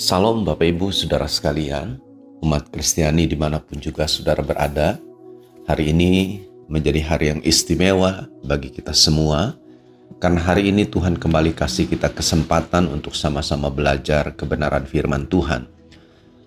Salam Bapak Ibu Saudara sekalian, umat Kristiani di mana pun juga saudara berada. Hari ini menjadi hari yang istimewa bagi kita semua, karena hari ini Tuhan kembali kasih kita kesempatan untuk sama-sama belajar kebenaran firman Tuhan.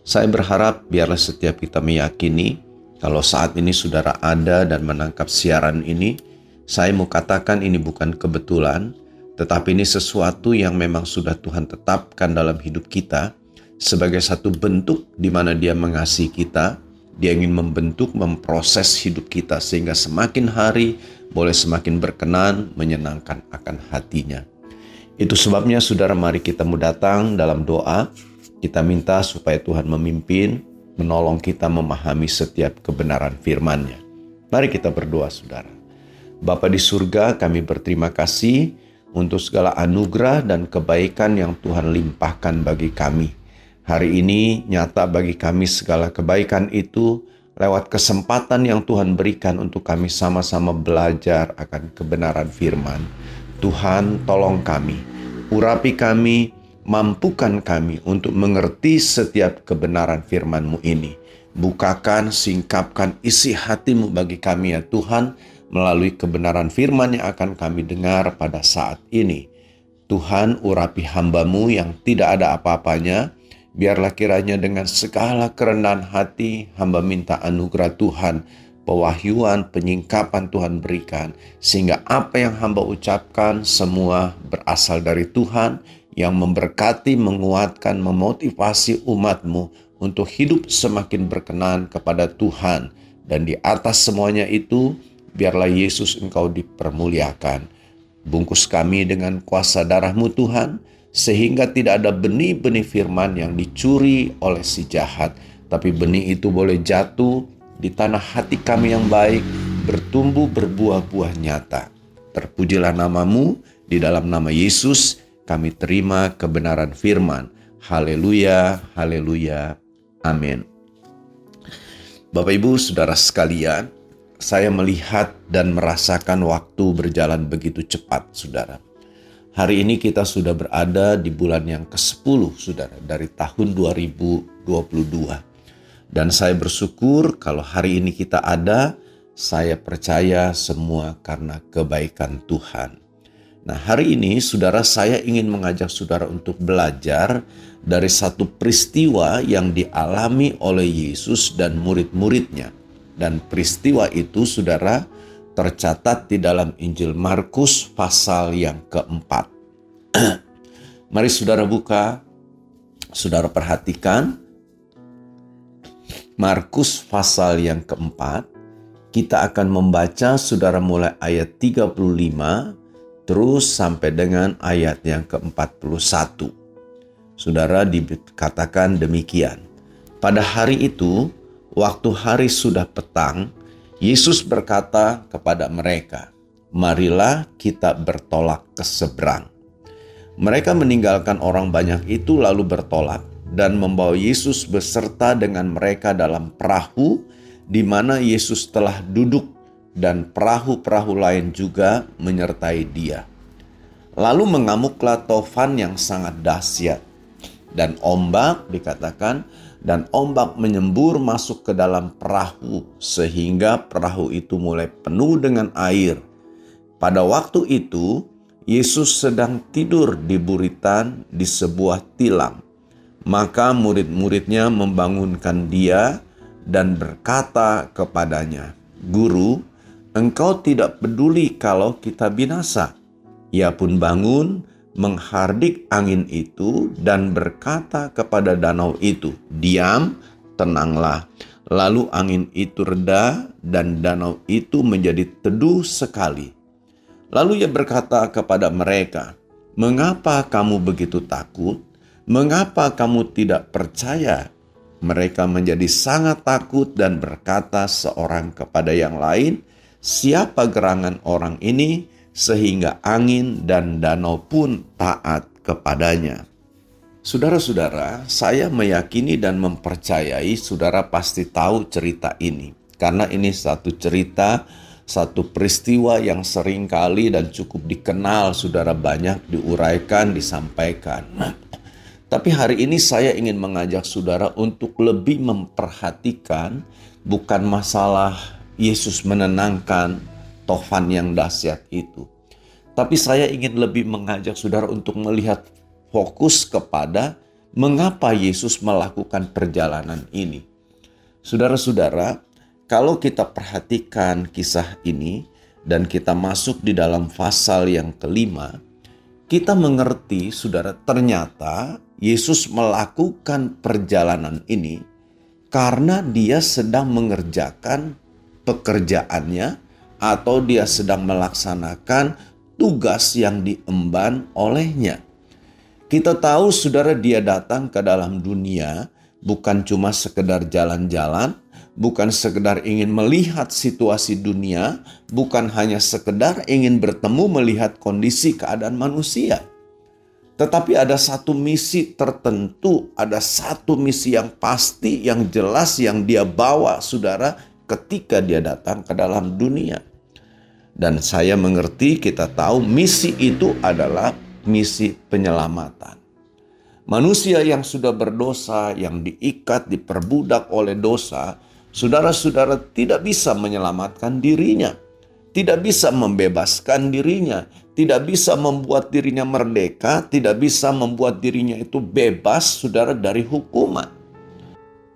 Saya berharap biarlah setiap kita meyakini kalau saat ini saudara ada dan menangkap siaran ini, saya mau katakan ini bukan kebetulan, tetapi ini sesuatu yang memang sudah Tuhan tetapkan dalam hidup kita sebagai satu bentuk di mana dia mengasihi kita, dia ingin membentuk, memproses hidup kita sehingga semakin hari boleh semakin berkenan, menyenangkan akan hatinya. Itu sebabnya saudara mari kita mau datang dalam doa, kita minta supaya Tuhan memimpin, menolong kita memahami setiap kebenaran firman-Nya. Mari kita berdoa saudara. Bapa di surga kami berterima kasih untuk segala anugerah dan kebaikan yang Tuhan limpahkan bagi kami. Hari ini nyata bagi kami segala kebaikan itu lewat kesempatan yang Tuhan berikan untuk kami sama-sama belajar akan kebenaran firman. Tuhan tolong kami, urapi kami, mampukan kami untuk mengerti setiap kebenaran firman-Mu ini. Bukakan, singkapkan isi hatimu bagi kami ya Tuhan melalui kebenaran firman yang akan kami dengar pada saat ini. Tuhan urapi hambamu yang tidak ada apa-apanya, Biarlah kiranya dengan segala kerendahan hati hamba minta anugerah Tuhan, pewahyuan, penyingkapan Tuhan berikan, sehingga apa yang hamba ucapkan semua berasal dari Tuhan yang memberkati, menguatkan, memotivasi umatmu untuk hidup semakin berkenan kepada Tuhan. Dan di atas semuanya itu, biarlah Yesus engkau dipermuliakan. Bungkus kami dengan kuasa darahmu Tuhan, sehingga tidak ada benih-benih firman yang dicuri oleh si jahat, tapi benih itu boleh jatuh di tanah hati kami yang baik, bertumbuh berbuah-buah nyata. Terpujilah namamu, di dalam nama Yesus kami terima kebenaran firman. Haleluya, haleluya, amin. Bapak Ibu, saudara sekalian, saya melihat dan merasakan waktu berjalan begitu cepat, saudara Hari ini kita sudah berada di bulan yang ke-10, saudara, dari tahun 2022. Dan saya bersyukur kalau hari ini kita ada, saya percaya semua karena kebaikan Tuhan. Nah hari ini saudara saya ingin mengajak saudara untuk belajar dari satu peristiwa yang dialami oleh Yesus dan murid-muridnya. Dan peristiwa itu saudara tercatat di dalam Injil Markus pasal yang keempat. Mari saudara buka, saudara perhatikan Markus pasal yang keempat. Kita akan membaca saudara mulai ayat 35 terus sampai dengan ayat yang ke-41. Saudara dikatakan demikian. Pada hari itu, waktu hari sudah petang, Yesus berkata kepada mereka, "Marilah kita bertolak ke seberang." Mereka meninggalkan orang banyak itu lalu bertolak dan membawa Yesus beserta dengan mereka dalam perahu di mana Yesus telah duduk dan perahu-perahu lain juga menyertai dia. Lalu mengamuklah tofan yang sangat dahsyat dan ombak dikatakan dan ombak menyembur masuk ke dalam perahu sehingga perahu itu mulai penuh dengan air. Pada waktu itu Yesus sedang tidur di buritan di sebuah tilam. Maka murid-muridnya membangunkan dia dan berkata kepadanya, "Guru, engkau tidak peduli kalau kita binasa." Ia pun bangun, menghardik angin itu dan berkata kepada danau itu, "Diam, tenanglah." Lalu angin itu reda dan danau itu menjadi teduh sekali. Lalu ia berkata kepada mereka, "Mengapa kamu begitu takut? Mengapa kamu tidak percaya?" Mereka menjadi sangat takut dan berkata seorang kepada yang lain, "Siapa gerangan orang ini?" Sehingga angin dan danau pun taat kepadanya. Saudara-saudara, saya meyakini dan mempercayai saudara pasti tahu cerita ini, karena ini satu cerita, satu peristiwa yang sering kali dan cukup dikenal, saudara banyak diuraikan, disampaikan. Tapi hari ini saya ingin mengajak saudara untuk lebih memperhatikan bukan masalah Yesus menenangkan tofan yang dahsyat itu. Tapi saya ingin lebih mengajak saudara untuk melihat fokus kepada mengapa Yesus melakukan perjalanan ini. Saudara-saudara, kalau kita perhatikan kisah ini dan kita masuk di dalam pasal yang kelima, kita mengerti, saudara, ternyata Yesus melakukan perjalanan ini karena dia sedang mengerjakan pekerjaannya atau dia sedang melaksanakan tugas yang diemban olehnya. Kita tahu saudara dia datang ke dalam dunia bukan cuma sekedar jalan-jalan, bukan sekedar ingin melihat situasi dunia, bukan hanya sekedar ingin bertemu melihat kondisi keadaan manusia. Tetapi ada satu misi tertentu, ada satu misi yang pasti, yang jelas, yang dia bawa, saudara, ketika dia datang ke dalam dunia. Dan saya mengerti, kita tahu misi itu adalah misi penyelamatan. Manusia yang sudah berdosa, yang diikat, diperbudak oleh dosa, Saudara-saudara tidak bisa menyelamatkan dirinya, tidak bisa membebaskan dirinya, tidak bisa membuat dirinya merdeka, tidak bisa membuat dirinya itu bebas, saudara, dari hukuman.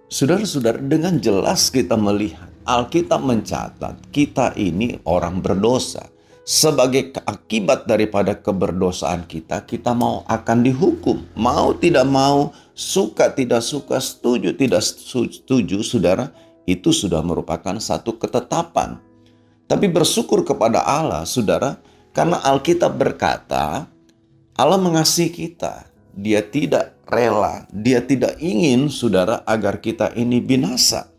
Saudara-saudara, dengan jelas kita melihat Alkitab mencatat kita ini orang berdosa. Sebagai akibat daripada keberdosaan kita, kita mau akan dihukum. Mau tidak mau, suka tidak suka, setuju tidak setuju, saudara, itu sudah merupakan satu ketetapan. Tapi bersyukur kepada Allah, saudara, karena Alkitab berkata, Allah mengasihi kita. Dia tidak rela, dia tidak ingin, saudara, agar kita ini binasa.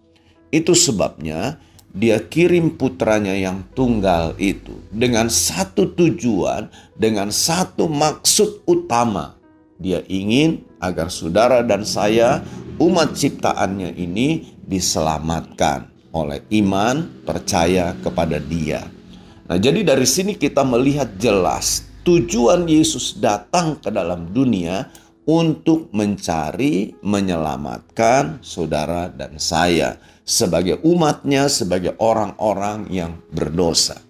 Itu sebabnya dia kirim putranya yang tunggal itu dengan satu tujuan, dengan satu maksud utama. Dia ingin agar saudara dan saya, umat ciptaannya ini diselamatkan oleh iman percaya kepada Dia. Nah, jadi dari sini kita melihat jelas tujuan Yesus datang ke dalam dunia untuk mencari, menyelamatkan saudara dan saya sebagai umatnya, sebagai orang-orang yang berdosa.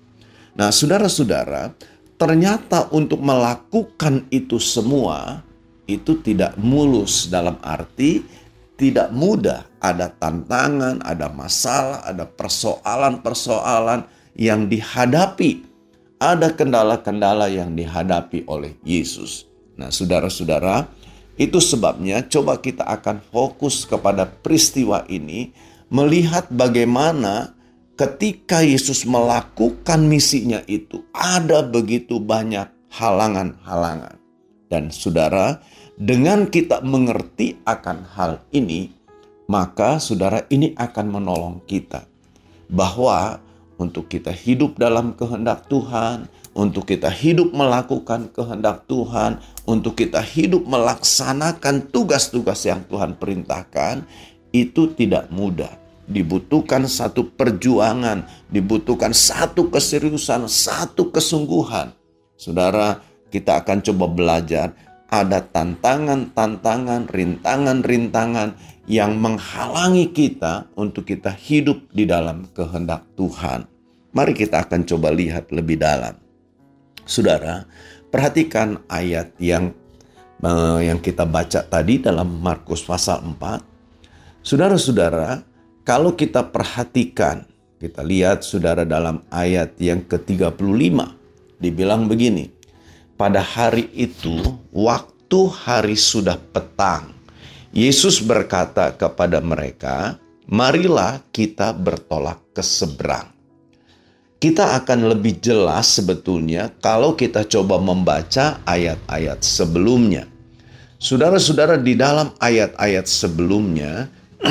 Nah, saudara-saudara, ternyata untuk melakukan itu semua itu tidak mulus dalam arti tidak mudah. Ada tantangan, ada masalah, ada persoalan-persoalan yang dihadapi. Ada kendala-kendala yang dihadapi oleh Yesus. Nah, saudara-saudara, itu sebabnya coba kita akan fokus kepada peristiwa ini, melihat bagaimana ketika Yesus melakukan misinya itu, ada begitu banyak halangan-halangan. Dan saudara, dengan kita mengerti akan hal ini, maka saudara ini akan menolong kita bahwa untuk kita hidup dalam kehendak Tuhan, untuk kita hidup melakukan kehendak Tuhan, untuk kita hidup melaksanakan tugas-tugas yang Tuhan perintahkan, itu tidak mudah. Dibutuhkan satu perjuangan, dibutuhkan satu keseriusan, satu kesungguhan. Saudara, kita akan coba belajar ada tantangan-tantangan, rintangan-rintangan yang menghalangi kita untuk kita hidup di dalam kehendak Tuhan. Mari kita akan coba lihat lebih dalam. Saudara, perhatikan ayat yang uh, yang kita baca tadi dalam Markus pasal 4. Saudara-saudara, kalau kita perhatikan, kita lihat saudara dalam ayat yang ke-35 dibilang begini pada hari itu, waktu hari sudah petang, Yesus berkata kepada mereka, "Marilah kita bertolak ke seberang." Kita akan lebih jelas sebetulnya kalau kita coba membaca ayat-ayat sebelumnya. Saudara-saudara, di dalam ayat-ayat sebelumnya,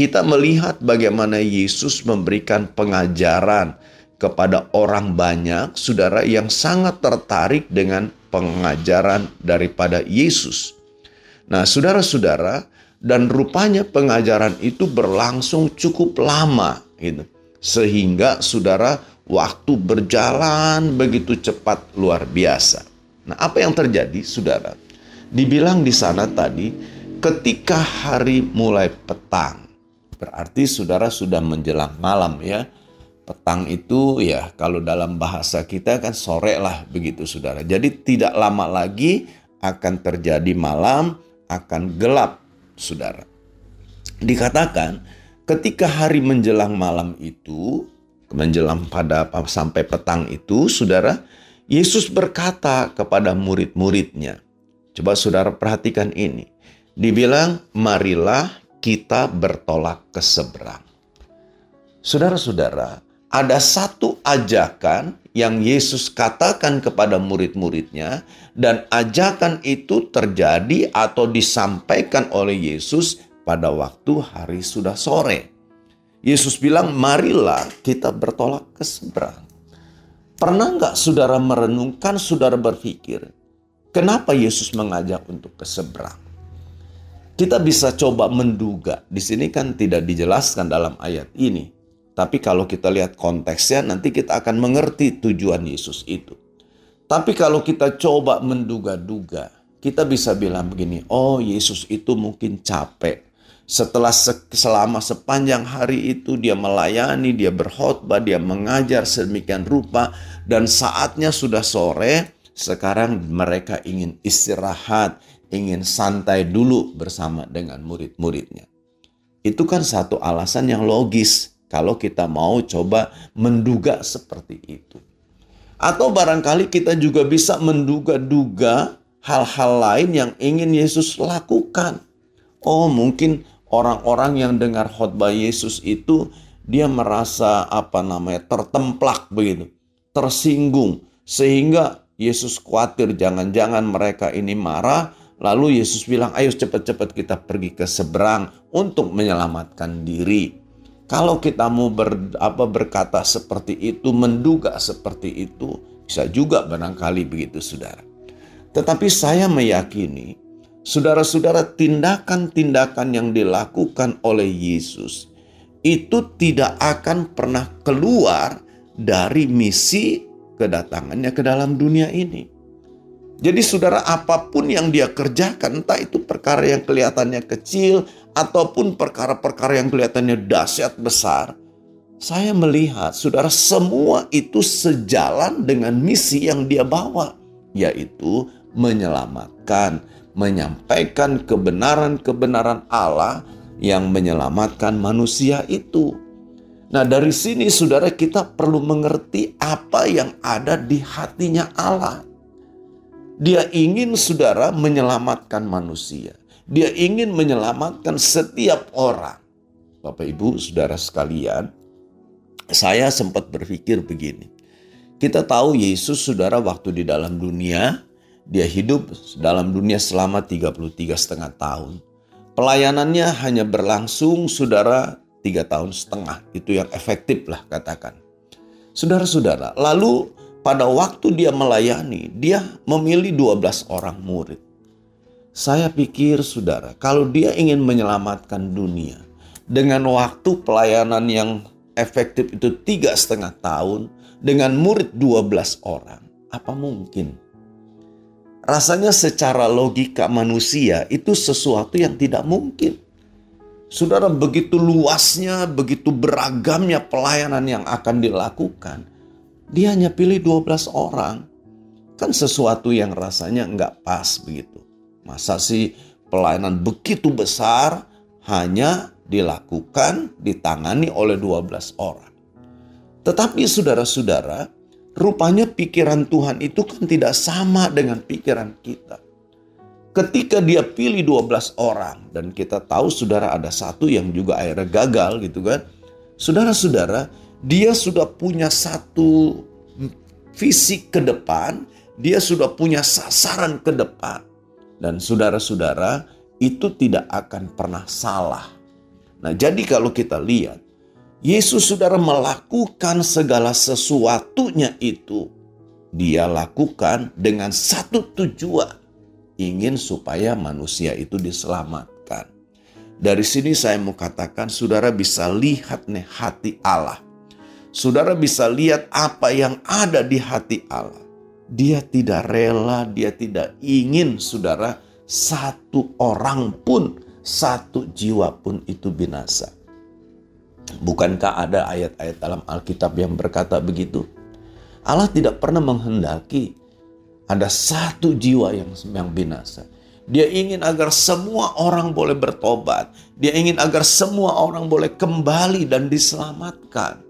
kita melihat bagaimana Yesus memberikan pengajaran kepada orang banyak, saudara, yang sangat tertarik dengan pengajaran daripada Yesus. Nah, saudara-saudara, dan rupanya pengajaran itu berlangsung cukup lama, gitu. Sehingga saudara, waktu berjalan begitu cepat luar biasa. Nah, apa yang terjadi, saudara? Dibilang di sana tadi, ketika hari mulai petang, berarti saudara sudah menjelang malam ya. Petang itu ya kalau dalam bahasa kita kan sore lah begitu saudara. Jadi tidak lama lagi akan terjadi malam, akan gelap saudara. Dikatakan ketika hari menjelang malam itu, menjelang pada sampai petang itu saudara, Yesus berkata kepada murid-muridnya. Coba saudara perhatikan ini. Dibilang, marilah kita bertolak ke seberang. Saudara-saudara, ada satu ajakan yang Yesus katakan kepada murid-muridnya dan ajakan itu terjadi atau disampaikan oleh Yesus pada waktu hari sudah sore. Yesus bilang, marilah kita bertolak ke seberang. Pernah nggak saudara merenungkan, saudara berpikir, kenapa Yesus mengajak untuk ke seberang? Kita bisa coba menduga, di sini kan tidak dijelaskan dalam ayat ini. Tapi kalau kita lihat konteksnya, nanti kita akan mengerti tujuan Yesus itu. Tapi kalau kita coba menduga-duga, kita bisa bilang begini, oh Yesus itu mungkin capek. Setelah se selama sepanjang hari itu dia melayani, dia berkhotbah, dia mengajar sedemikian rupa dan saatnya sudah sore, sekarang mereka ingin istirahat, ingin santai dulu bersama dengan murid-muridnya. Itu kan satu alasan yang logis kalau kita mau coba menduga seperti itu. Atau barangkali kita juga bisa menduga-duga hal-hal lain yang ingin Yesus lakukan. Oh, mungkin orang-orang yang dengar khotbah Yesus itu dia merasa apa namanya tertemplak begitu, tersinggung sehingga Yesus khawatir jangan-jangan mereka ini marah lalu Yesus bilang ayo cepat-cepat kita pergi ke seberang untuk menyelamatkan diri. Kalau kita mau ber, apa, berkata seperti itu, menduga seperti itu, bisa juga barangkali begitu saudara. Tetapi saya meyakini, saudara-saudara tindakan-tindakan yang dilakukan oleh Yesus itu tidak akan pernah keluar dari misi kedatangannya ke dalam dunia ini. Jadi saudara apa pun yang dia kerjakan, entah itu perkara yang kelihatannya kecil ataupun perkara-perkara yang kelihatannya dahsyat besar, saya melihat saudara semua itu sejalan dengan misi yang dia bawa, yaitu menyelamatkan, menyampaikan kebenaran-kebenaran Allah yang menyelamatkan manusia itu. Nah, dari sini saudara kita perlu mengerti apa yang ada di hatinya Allah. Dia ingin saudara menyelamatkan manusia. Dia ingin menyelamatkan setiap orang. Bapak Ibu, saudara sekalian, saya sempat berpikir begini. Kita tahu Yesus saudara waktu di dalam dunia, dia hidup dalam dunia selama 33 setengah tahun. Pelayanannya hanya berlangsung saudara tiga tahun setengah. Itu yang efektif lah katakan. Saudara-saudara, lalu pada waktu dia melayani, dia memilih 12 orang murid. Saya pikir saudara, kalau dia ingin menyelamatkan dunia dengan waktu pelayanan yang efektif itu tiga setengah tahun dengan murid 12 orang, apa mungkin? Rasanya secara logika manusia itu sesuatu yang tidak mungkin. Saudara, begitu luasnya, begitu beragamnya pelayanan yang akan dilakukan dia hanya pilih 12 orang. Kan sesuatu yang rasanya nggak pas begitu. Masa sih pelayanan begitu besar hanya dilakukan, ditangani oleh 12 orang. Tetapi saudara-saudara, rupanya pikiran Tuhan itu kan tidak sama dengan pikiran kita. Ketika dia pilih 12 orang dan kita tahu saudara ada satu yang juga akhirnya gagal gitu kan. Saudara-saudara, dia sudah punya satu fisik ke depan, dia sudah punya sasaran ke depan. Dan saudara-saudara, itu tidak akan pernah salah. Nah, jadi kalau kita lihat, Yesus saudara melakukan segala sesuatunya itu. Dia lakukan dengan satu tujuan. Ingin supaya manusia itu diselamatkan. Dari sini saya mau katakan saudara bisa lihat nih hati Allah saudara bisa lihat apa yang ada di hati Allah. Dia tidak rela, dia tidak ingin saudara satu orang pun, satu jiwa pun itu binasa. Bukankah ada ayat-ayat dalam Alkitab yang berkata begitu? Allah tidak pernah menghendaki ada satu jiwa yang yang binasa. Dia ingin agar semua orang boleh bertobat. Dia ingin agar semua orang boleh kembali dan diselamatkan.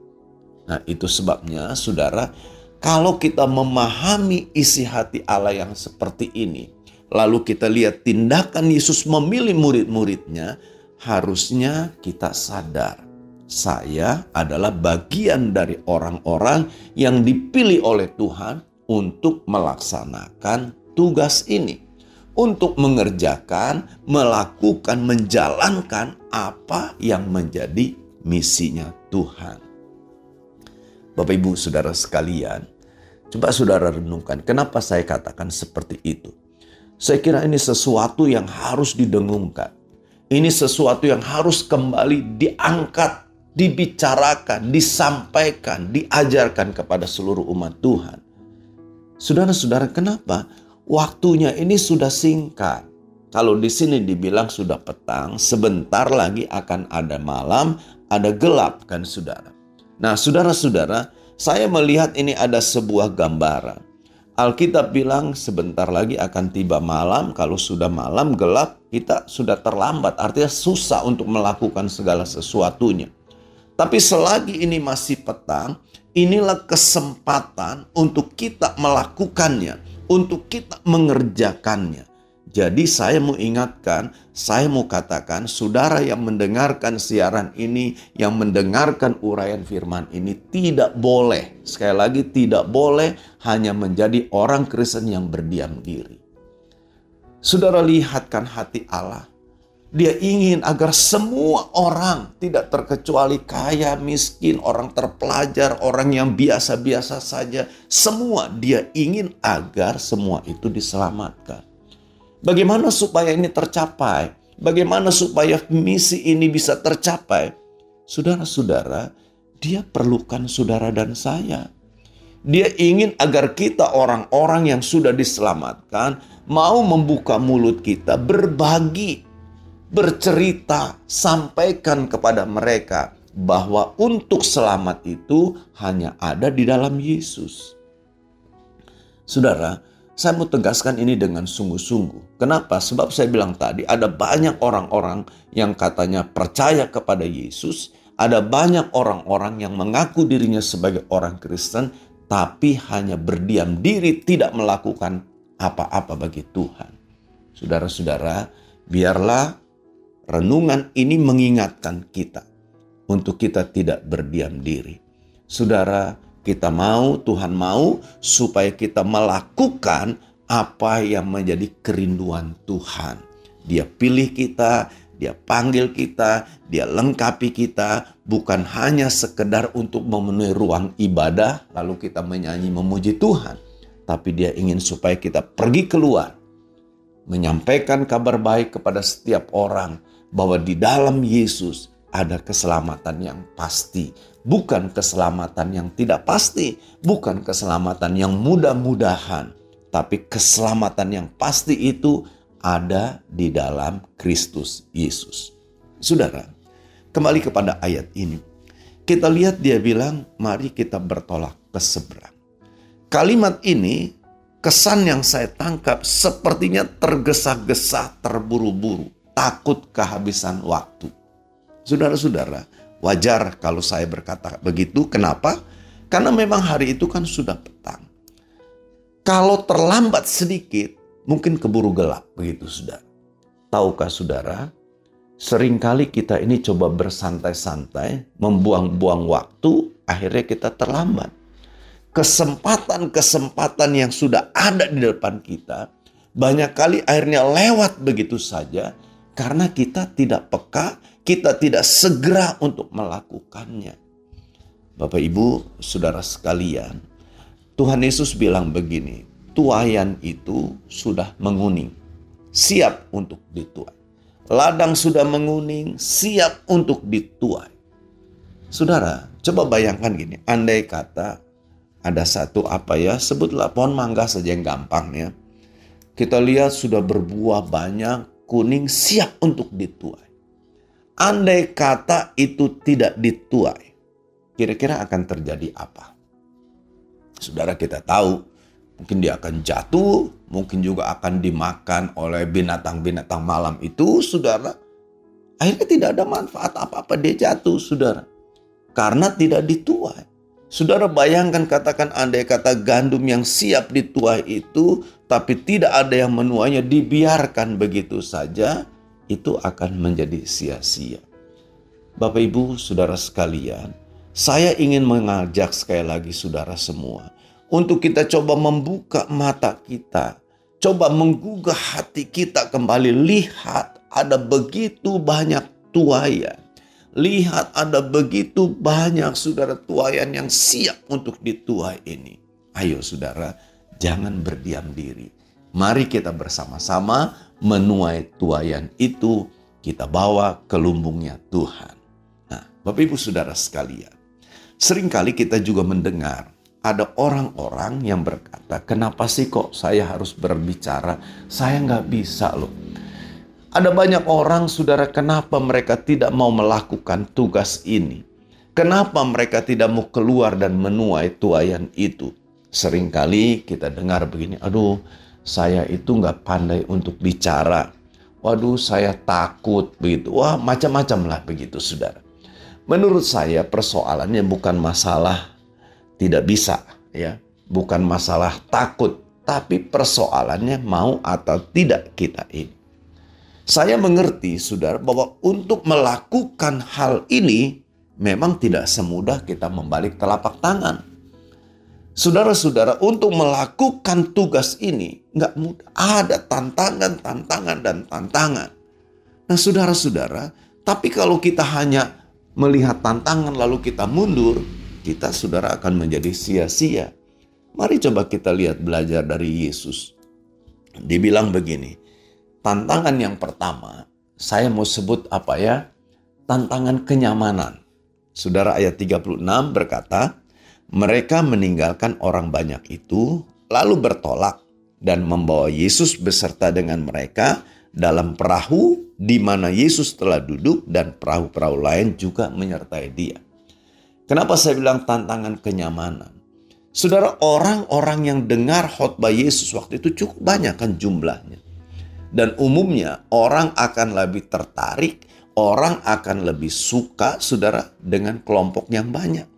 Nah, itu sebabnya, saudara, kalau kita memahami isi hati Allah yang seperti ini, lalu kita lihat tindakan Yesus memilih murid-muridnya, harusnya kita sadar. Saya adalah bagian dari orang-orang yang dipilih oleh Tuhan untuk melaksanakan tugas ini, untuk mengerjakan, melakukan, menjalankan apa yang menjadi misinya Tuhan. Bapak, ibu, saudara sekalian, coba saudara renungkan, kenapa saya katakan seperti itu? Saya kira ini sesuatu yang harus didengungkan. Ini sesuatu yang harus kembali diangkat, dibicarakan, disampaikan, diajarkan kepada seluruh umat Tuhan. Saudara-saudara, kenapa? Waktunya ini sudah singkat. Kalau di sini dibilang sudah petang, sebentar lagi akan ada malam, ada gelap kan saudara. Nah saudara-saudara, saya melihat ini ada sebuah gambaran. Alkitab bilang sebentar lagi akan tiba malam, kalau sudah malam gelap kita sudah terlambat, artinya susah untuk melakukan segala sesuatunya. Tapi selagi ini masih petang, inilah kesempatan untuk kita melakukannya, untuk kita mengerjakannya. Jadi saya mau ingatkan, saya mau katakan saudara yang mendengarkan siaran ini, yang mendengarkan uraian firman ini tidak boleh, sekali lagi tidak boleh hanya menjadi orang Kristen yang berdiam diri. Saudara lihatkan hati Allah dia ingin agar semua orang, tidak terkecuali kaya, miskin, orang terpelajar, orang yang biasa-biasa saja, semua dia ingin agar semua itu diselamatkan. Bagaimana supaya ini tercapai? Bagaimana supaya misi ini bisa tercapai? Saudara-saudara, dia perlukan saudara dan saya. Dia ingin agar kita orang-orang yang sudah diselamatkan mau membuka mulut kita berbagi bercerita, sampaikan kepada mereka bahwa untuk selamat itu hanya ada di dalam Yesus. Saudara, saya mau tegaskan ini dengan sungguh-sungguh. Kenapa? Sebab saya bilang tadi ada banyak orang-orang yang katanya percaya kepada Yesus, ada banyak orang-orang yang mengaku dirinya sebagai orang Kristen tapi hanya berdiam diri tidak melakukan apa-apa bagi Tuhan. Saudara-saudara, biarlah renungan ini mengingatkan kita untuk kita tidak berdiam diri. Saudara, kita mau, Tuhan mau supaya kita melakukan apa yang menjadi kerinduan Tuhan. Dia pilih kita, dia panggil kita, dia lengkapi kita, bukan hanya sekedar untuk memenuhi ruang ibadah, lalu kita menyanyi memuji Tuhan. Tapi dia ingin supaya kita pergi keluar, menyampaikan kabar baik kepada setiap orang, bahwa di dalam Yesus ada keselamatan yang pasti, bukan keselamatan yang tidak pasti, bukan keselamatan yang mudah-mudahan, tapi keselamatan yang pasti itu ada di dalam Kristus Yesus. Saudara, kembali kepada ayat ini. Kita lihat dia bilang, mari kita bertolak ke seberang. Kalimat ini kesan yang saya tangkap sepertinya tergesa-gesa, terburu-buru takut kehabisan waktu. Saudara-saudara, wajar kalau saya berkata begitu. Kenapa? Karena memang hari itu kan sudah petang. Kalau terlambat sedikit, mungkin keburu gelap begitu saudara. Tahukah saudara, sering kali kita ini coba bersantai-santai, membuang-buang waktu, akhirnya kita terlambat. Kesempatan-kesempatan yang sudah ada di depan kita, banyak kali akhirnya lewat begitu saja, karena kita tidak peka, kita tidak segera untuk melakukannya. Bapak Ibu, saudara sekalian, Tuhan Yesus bilang begini, tuayan itu sudah menguning, siap untuk dituai. Ladang sudah menguning, siap untuk dituai. Saudara, coba bayangkan gini, andai kata ada satu apa ya, sebutlah pohon mangga saja yang gampang ya kita lihat sudah berbuah banyak, kuning siap untuk dituai. Andai kata itu tidak dituai, kira-kira akan terjadi apa? Saudara kita tahu, mungkin dia akan jatuh, mungkin juga akan dimakan oleh binatang-binatang malam itu, saudara. Akhirnya tidak ada manfaat apa-apa dia jatuh, saudara. Karena tidak dituai. Saudara bayangkan katakan andai kata gandum yang siap dituai itu, tapi tidak ada yang menuainya, dibiarkan begitu saja, itu akan menjadi sia-sia. Bapak Ibu, saudara sekalian, saya ingin mengajak sekali lagi saudara semua untuk kita coba membuka mata kita, coba menggugah hati kita kembali. Lihat, ada begitu banyak tuayan. Lihat, ada begitu banyak saudara tuayan yang siap untuk dituai ini. Ayo, saudara, jangan berdiam diri. Mari kita bersama-sama menuai tuayan itu kita bawa ke lumbungnya Tuhan. Nah, Bapak Ibu Saudara sekalian, sering kali kita juga mendengar ada orang-orang yang berkata, kenapa sih kok saya harus berbicara? Saya nggak bisa loh. Ada banyak orang, saudara, kenapa mereka tidak mau melakukan tugas ini? Kenapa mereka tidak mau keluar dan menuai tuayan itu? Seringkali kita dengar begini, aduh saya itu nggak pandai untuk bicara. Waduh, saya takut begitu. Wah, macam-macam lah begitu, saudara. Menurut saya persoalannya bukan masalah tidak bisa, ya, bukan masalah takut, tapi persoalannya mau atau tidak kita ini. Saya mengerti, saudara, bahwa untuk melakukan hal ini memang tidak semudah kita membalik telapak tangan. Saudara-saudara, untuk melakukan tugas ini nggak mudah. Ada tantangan, tantangan, dan tantangan. Nah, saudara-saudara, tapi kalau kita hanya melihat tantangan lalu kita mundur, kita saudara akan menjadi sia-sia. Mari coba kita lihat belajar dari Yesus. Dibilang begini, tantangan yang pertama, saya mau sebut apa ya? Tantangan kenyamanan. Saudara ayat 36 berkata, mereka meninggalkan orang banyak itu, lalu bertolak dan membawa Yesus beserta dengan mereka dalam perahu di mana Yesus telah duduk dan perahu-perahu lain juga menyertai dia. Kenapa saya bilang tantangan kenyamanan? Saudara, orang-orang yang dengar khotbah Yesus waktu itu cukup banyak kan jumlahnya. Dan umumnya orang akan lebih tertarik, orang akan lebih suka saudara dengan kelompok yang banyak.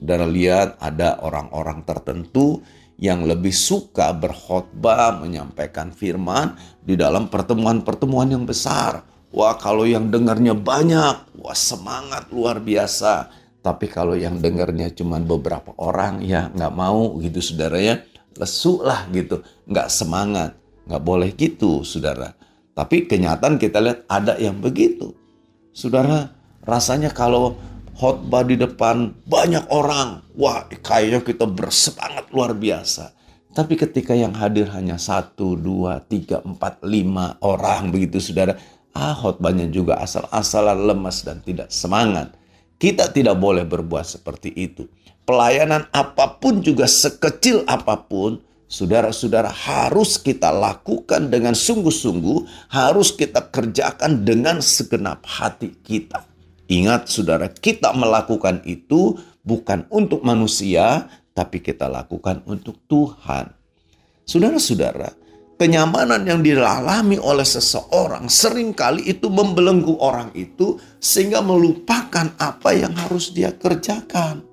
Saudara lihat ada orang-orang tertentu yang lebih suka berkhotbah, menyampaikan firman di dalam pertemuan-pertemuan yang besar. Wah kalau yang dengarnya banyak, wah semangat luar biasa. Tapi kalau yang dengarnya cuma beberapa orang, ya nggak mau gitu saudara ya. Lesu lah gitu, nggak semangat. Nggak boleh gitu saudara. Tapi kenyataan kita lihat ada yang begitu. Saudara, rasanya kalau khotbah di depan banyak orang. Wah, kayaknya kita bersemangat luar biasa. Tapi ketika yang hadir hanya satu, dua, tiga, empat, lima orang begitu saudara. Ah khotbahnya juga asal-asalan lemas dan tidak semangat. Kita tidak boleh berbuat seperti itu. Pelayanan apa pun juga sekecil apa pun, saudara-saudara harus kita lakukan dengan sungguh-sungguh, harus kita kerjakan dengan segenap hati kita. Ingat saudara, kita melakukan itu bukan untuk manusia, tapi kita lakukan untuk Tuhan. Saudara-saudara, kenyamanan yang dialami oleh seseorang sering kali itu membelenggu orang itu sehingga melupakan apa yang harus dia kerjakan.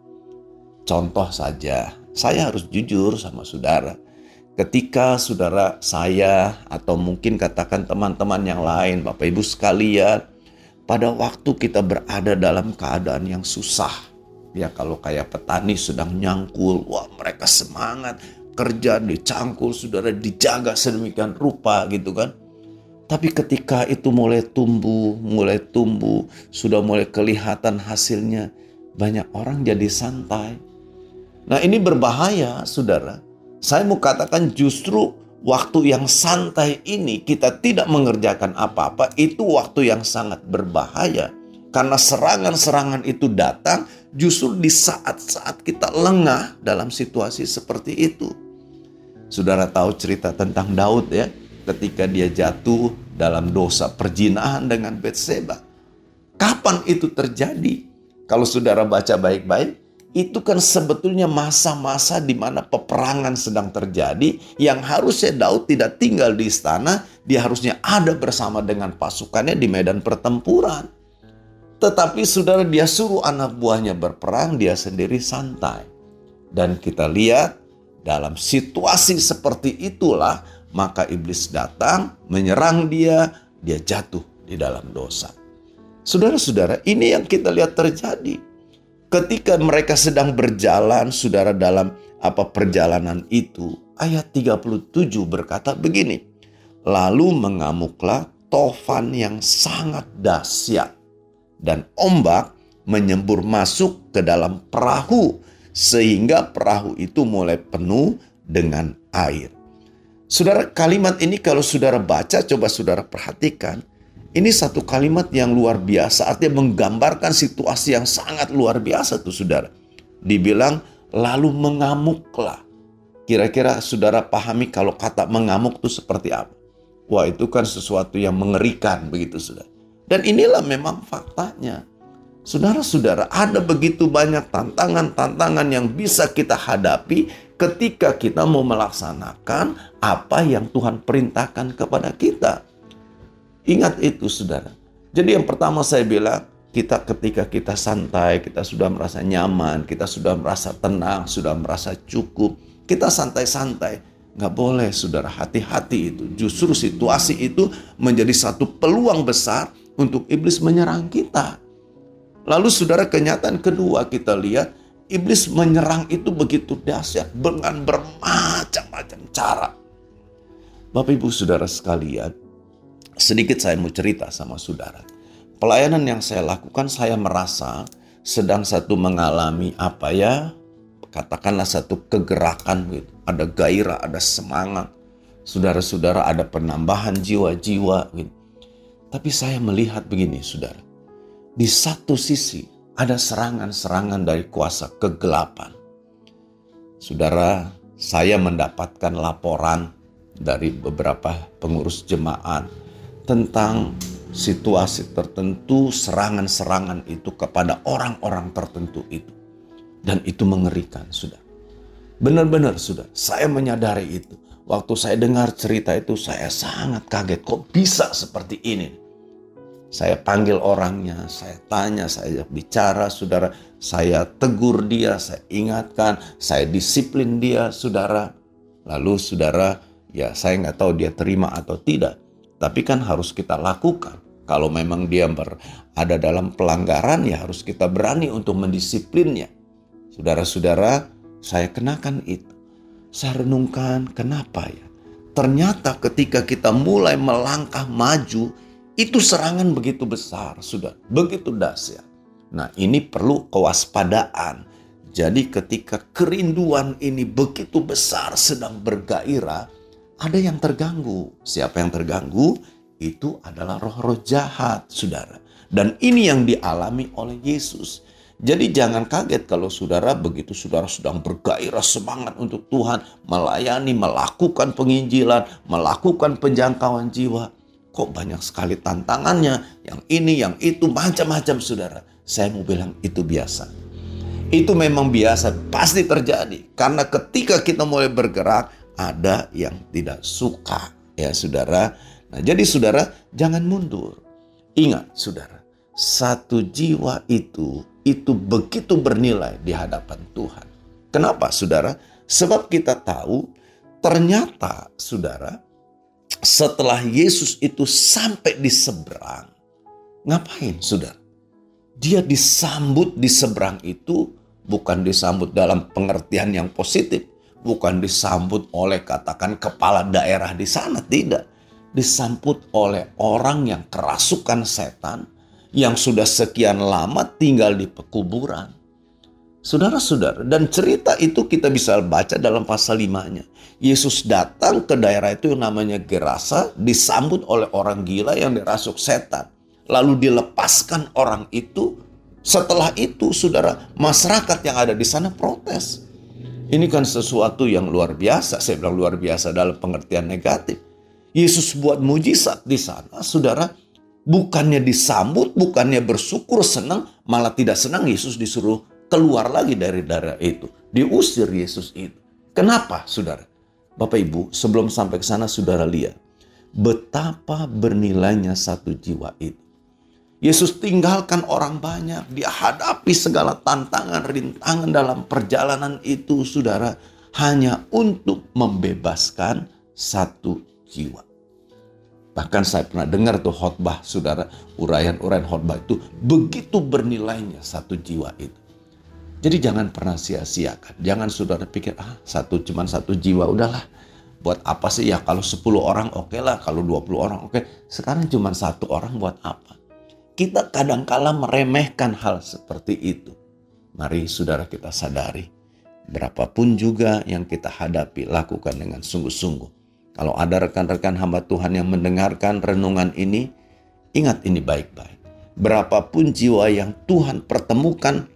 Contoh saja, saya harus jujur sama saudara. Ketika saudara saya atau mungkin katakan teman-teman yang lain, Bapak Ibu sekalian, pada waktu kita berada dalam keadaan yang susah. Ya kalau kayak petani sedang nyangkul, wah mereka semangat kerja dicangkul, saudara dijaga sedemikian rupa gitu kan. Tapi ketika itu mulai tumbuh, mulai tumbuh, sudah mulai kelihatan hasilnya, banyak orang jadi santai. Nah ini berbahaya saudara. Saya mau katakan justru waktu yang santai ini kita tidak mengerjakan apa-apa, itu waktu yang sangat berbahaya. Karena serangan-serangan itu datang justru di saat-saat kita lengah dalam situasi seperti itu. Saudara tahu cerita tentang Daud ya, ketika dia jatuh dalam dosa perjinahan dengan Betseba. Kapan itu terjadi? Kalau saudara baca baik-baik, itu kan sebetulnya masa-masa di mana peperangan sedang terjadi yang harusnya Daud tidak tinggal di istana, dia harusnya ada bersama dengan pasukannya di medan pertempuran. Tetapi saudara dia suruh anak buahnya berperang, dia sendiri santai. Dan kita lihat dalam situasi seperti itulah maka iblis datang menyerang dia, dia jatuh di dalam dosa. Saudara-saudara, ini yang kita lihat terjadi. Ketika mereka sedang berjalan, saudara dalam apa perjalanan itu, ayat 37 berkata begini. Lalu mengamuklah tofan yang sangat dahsyat dan ombak menyembur masuk ke dalam perahu sehingga perahu itu mulai penuh dengan air. Saudara, kalimat ini kalau saudara baca, coba saudara perhatikan. Ini satu kalimat yang luar biasa, artinya menggambarkan situasi yang sangat luar biasa tuh saudara. Dibilang lalu mengamuklah. Kira-kira saudara pahami kalau kata mengamuk itu seperti apa? Wah itu kan sesuatu yang mengerikan begitu saudara. Dan inilah memang faktanya. Saudara-saudara, ada begitu banyak tantangan-tantangan yang bisa kita hadapi ketika kita mau melaksanakan apa yang Tuhan perintahkan kepada kita. Ingat itu, saudara. Jadi, yang pertama saya bilang, kita ketika kita santai, kita sudah merasa nyaman, kita sudah merasa tenang, sudah merasa cukup, kita santai-santai. Nggak boleh, saudara, hati-hati itu. Justru situasi itu menjadi satu peluang besar untuk iblis menyerang kita. Lalu saudara kenyataan kedua kita lihat iblis menyerang itu begitu dahsyat dengan bermacam-macam cara. Bapak Ibu Saudara sekalian, sedikit saya mau cerita sama saudara. Pelayanan yang saya lakukan saya merasa sedang satu mengalami apa ya? Katakanlah satu kegerakan gitu. Ada gairah, ada semangat. Saudara-saudara ada penambahan jiwa-jiwa gitu. Tapi saya melihat begini, saudara di satu sisi ada serangan-serangan dari kuasa kegelapan. Saudara, saya mendapatkan laporan dari beberapa pengurus jemaat tentang situasi tertentu, serangan-serangan itu kepada orang-orang tertentu itu. Dan itu mengerikan, sudah. Benar-benar sudah, saya menyadari itu. Waktu saya dengar cerita itu, saya sangat kaget. Kok bisa seperti ini? Saya panggil orangnya, saya tanya, saya bicara, saudara. Saya tegur dia, saya ingatkan, saya disiplin dia, saudara. Lalu saudara, ya saya nggak tahu dia terima atau tidak. Tapi kan harus kita lakukan. Kalau memang dia berada dalam pelanggaran, ya harus kita berani untuk mendisiplinnya. Saudara-saudara, saya kenakan itu. Saya renungkan kenapa ya. Ternyata ketika kita mulai melangkah maju, itu serangan begitu besar, sudah begitu dahsyat. Nah, ini perlu kewaspadaan. Jadi ketika kerinduan ini begitu besar sedang bergairah, ada yang terganggu. Siapa yang terganggu? Itu adalah roh-roh jahat, saudara. Dan ini yang dialami oleh Yesus. Jadi jangan kaget kalau saudara begitu saudara sedang bergairah semangat untuk Tuhan, melayani, melakukan penginjilan, melakukan penjangkauan jiwa kok banyak sekali tantangannya, yang ini, yang itu, macam-macam saudara. Saya mau bilang itu biasa. Itu memang biasa, pasti terjadi. Karena ketika kita mulai bergerak, ada yang tidak suka. Ya saudara. Nah jadi saudara, jangan mundur. Ingat saudara, satu jiwa itu, itu begitu bernilai di hadapan Tuhan. Kenapa saudara? Sebab kita tahu ternyata saudara setelah Yesus itu sampai di seberang, ngapain saudara? Dia disambut di seberang itu bukan disambut dalam pengertian yang positif, bukan disambut oleh katakan kepala daerah di sana, tidak. Disambut oleh orang yang kerasukan setan yang sudah sekian lama tinggal di pekuburan. Saudara-saudara, dan cerita itu kita bisa baca dalam pasal 5-nya. Yesus datang ke daerah itu yang namanya Gerasa, disambut oleh orang gila yang dirasuk setan. Lalu dilepaskan orang itu. Setelah itu, saudara, masyarakat yang ada di sana protes. Ini kan sesuatu yang luar biasa. Saya bilang luar biasa dalam pengertian negatif. Yesus buat mujizat di sana, saudara. Bukannya disambut, bukannya bersyukur, senang, malah tidak senang Yesus disuruh keluar lagi dari darah itu. Diusir Yesus itu. Kenapa, saudara? Bapak Ibu, sebelum sampai ke sana, saudara lihat betapa bernilainya satu jiwa itu. Yesus tinggalkan orang banyak, dia hadapi segala tantangan, rintangan dalam perjalanan itu, saudara, hanya untuk membebaskan satu jiwa. Bahkan saya pernah dengar tuh khotbah, saudara, uraian-uraian khotbah itu begitu bernilainya satu jiwa itu. Jadi jangan pernah sia-siakan. Jangan saudara pikir, ah satu cuman satu jiwa, udahlah buat apa sih ya kalau 10 orang oke okay lah, kalau 20 orang oke. Okay. Sekarang cuma satu orang buat apa? Kita kadangkala meremehkan hal seperti itu. Mari saudara kita sadari, berapapun juga yang kita hadapi, lakukan dengan sungguh-sungguh. Kalau ada rekan-rekan hamba Tuhan yang mendengarkan renungan ini, ingat ini baik-baik. Berapapun jiwa yang Tuhan pertemukan,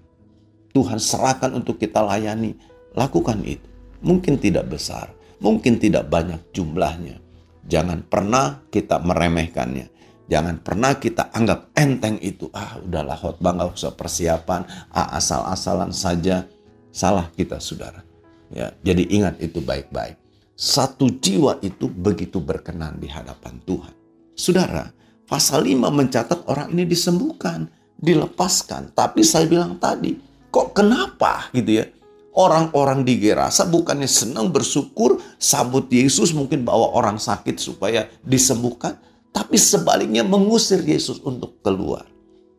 Tuhan serahkan untuk kita layani, lakukan itu. Mungkin tidak besar, Mungkin tidak banyak jumlahnya. Jangan pernah kita meremehkannya. Jangan pernah kita anggap enteng itu. Ah udahlah khotbah nggak usah persiapan. Ah, asal-asalan saja. Salah kita saudara. Ya, jadi ingat itu baik-baik. Satu jiwa itu begitu berkenan di hadapan Tuhan. Saudara, pasal 5 mencatat orang ini disembuhkan, dilepaskan. Tapi saya bilang tadi, kok kenapa gitu ya? Orang-orang di Gerasa bukannya senang bersyukur sambut Yesus mungkin bawa orang sakit supaya disembuhkan. Tapi sebaliknya mengusir Yesus untuk keluar.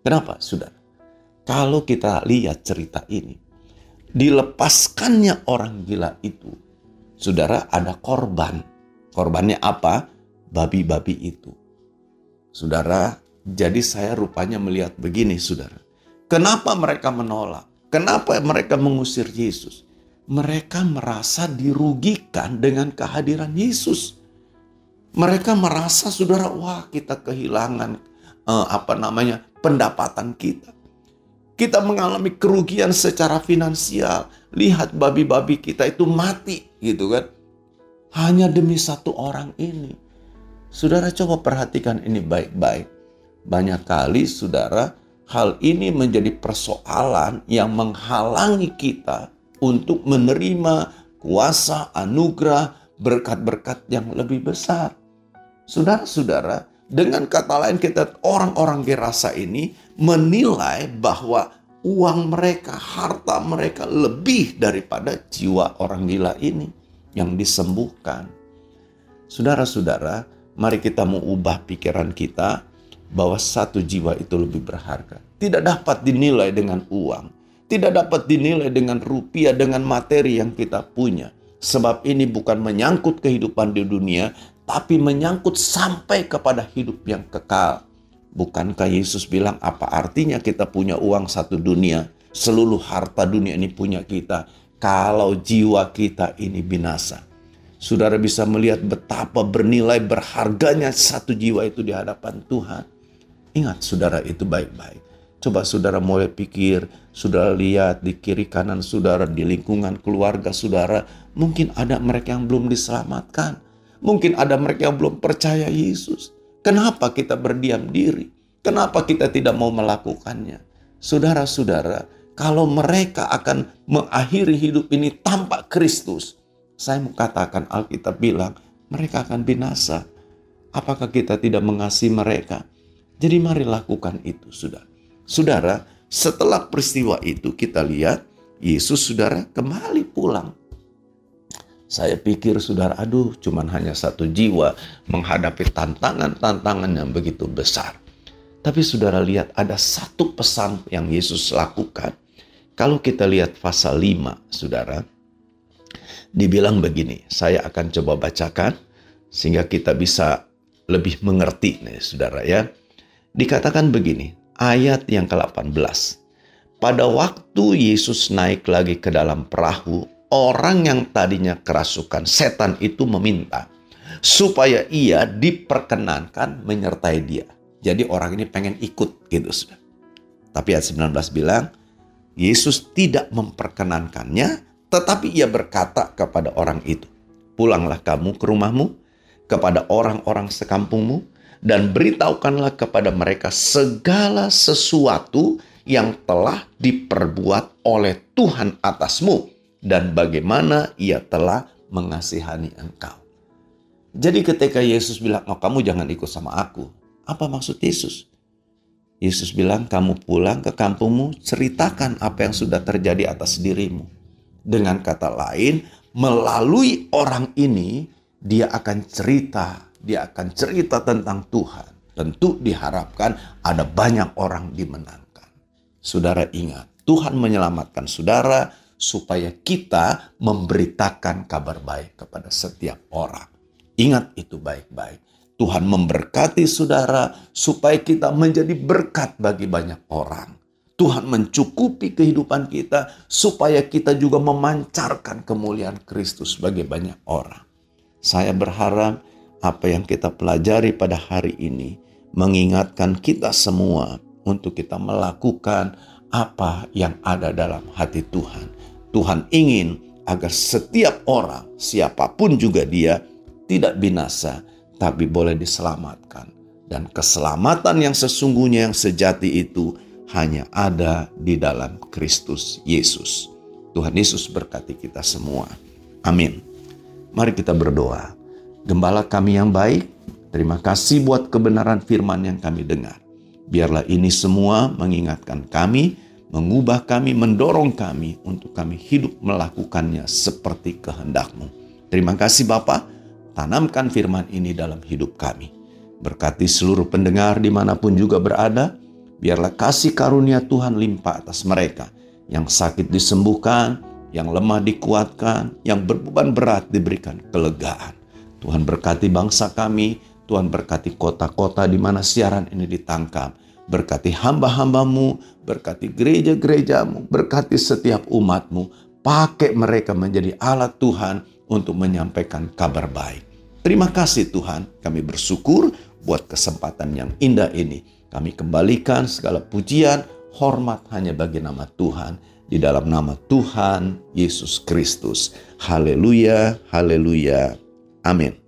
Kenapa saudara? Kalau kita lihat cerita ini. Dilepaskannya orang gila itu. Saudara ada korban. Korbannya apa? Babi-babi itu. Saudara, jadi saya rupanya melihat begini saudara. Kenapa mereka menolak? Kenapa mereka mengusir Yesus? Mereka merasa dirugikan dengan kehadiran Yesus. Mereka merasa saudara, wah kita kehilangan uh, apa namanya pendapatan kita. Kita mengalami kerugian secara finansial. Lihat babi-babi kita itu mati gitu kan. Hanya demi satu orang ini. Saudara coba perhatikan ini baik-baik. Banyak kali saudara hal ini menjadi persoalan yang menghalangi kita untuk menerima kuasa, anugerah, berkat-berkat yang lebih besar. Saudara-saudara, dengan kata lain kita orang-orang Gerasa ini menilai bahwa uang mereka, harta mereka lebih daripada jiwa orang gila ini yang disembuhkan. Saudara-saudara, mari kita mau ubah pikiran kita bahwa satu jiwa itu lebih berharga. Tidak dapat dinilai dengan uang, tidak dapat dinilai dengan rupiah, dengan materi yang kita punya. Sebab ini bukan menyangkut kehidupan di dunia, tapi menyangkut sampai kepada hidup yang kekal. Bukankah Yesus bilang apa artinya kita punya uang satu dunia, seluruh harta dunia ini punya kita, kalau jiwa kita ini binasa. Saudara bisa melihat betapa bernilai berharganya satu jiwa itu di hadapan Tuhan. Ingat saudara itu baik-baik. Coba saudara mulai pikir, saudara lihat di kiri kanan saudara, di lingkungan keluarga saudara, mungkin ada mereka yang belum diselamatkan. Mungkin ada mereka yang belum percaya Yesus. Kenapa kita berdiam diri? Kenapa kita tidak mau melakukannya? Saudara-saudara, kalau mereka akan mengakhiri hidup ini tanpa Kristus, saya mau katakan Alkitab bilang, mereka akan binasa. Apakah kita tidak mengasihi mereka? Jadi mari lakukan itu, sudah. Saudara, setelah peristiwa itu kita lihat Yesus saudara kembali pulang. Saya pikir saudara, aduh cuman hanya satu jiwa menghadapi tantangan-tantangan yang begitu besar. Tapi saudara lihat ada satu pesan yang Yesus lakukan. Kalau kita lihat pasal 5, saudara, dibilang begini, saya akan coba bacakan sehingga kita bisa lebih mengerti nih saudara ya. Dikatakan begini, ayat yang ke-18. Pada waktu Yesus naik lagi ke dalam perahu, orang yang tadinya kerasukan setan itu meminta supaya ia diperkenankan menyertai dia. Jadi orang ini pengen ikut gitu. Tapi ayat 19 bilang, Yesus tidak memperkenankannya, Tetapi ia berkata kepada orang itu, Pulanglah kamu ke rumahmu, kepada orang-orang sekampungmu, dan beritahukanlah kepada mereka segala sesuatu yang telah diperbuat oleh Tuhan atasmu dan bagaimana ia telah mengasihani engkau. Jadi ketika Yesus bilang, oh kamu jangan ikut sama aku. Apa maksud Yesus? Yesus bilang, kamu pulang ke kampungmu, ceritakan apa yang sudah terjadi atas dirimu. Dengan kata lain, melalui orang ini, dia akan cerita, dia akan cerita tentang Tuhan. Tentu diharapkan ada banyak orang dimenangkan. Saudara ingat, Tuhan menyelamatkan saudara supaya kita memberitakan kabar baik kepada setiap orang. Ingat itu baik-baik. Tuhan memberkati saudara supaya kita menjadi berkat bagi banyak orang. Tuhan mencukupi kehidupan kita supaya kita juga memancarkan kemuliaan Kristus bagi banyak orang. Saya berharap apa yang kita pelajari pada hari ini mengingatkan kita semua untuk kita melakukan apa yang ada dalam hati Tuhan. Tuhan ingin agar setiap orang, siapa pun juga dia, tidak binasa, tapi boleh diselamatkan. Dan keselamatan yang sesungguhnya yang sejati itu hanya ada di dalam Kristus Yesus. Tuhan Yesus berkati kita semua. Amin. Mari kita berdoa. Gembala kami yang baik, terima kasih buat kebenaran firman yang kami dengar. Biarlah ini semua mengingatkan kami, mengubah kami, mendorong kami untuk kami hidup melakukannya seperti kehendakmu. Terima kasih Bapak, tanamkan firman ini dalam hidup kami. Berkati seluruh pendengar di mana pun juga berada, biarlah kasih karunia Tuhan limpah atas mereka. Yang sakit disembuhkan, yang lemah dikuatkan, yang berbeban berat diberikan kelegaan. Tuhan berkati bangsa kami, Tuhan berkati kota-kota di mana siaran ini ditangkap. Berkati hamba-hambamu, berkati gereja-gerejamu, berkati setiap umatmu. Pakai mereka menjadi alat Tuhan untuk menyampaikan kabar baik. Terima kasih Tuhan, kami bersyukur buat kesempatan yang indah ini. Kami kembalikan segala pujian, hormat hanya bagi nama Tuhan di dalam nama Tuhan Yesus Kristus. Haleluya, haleluya. Amin.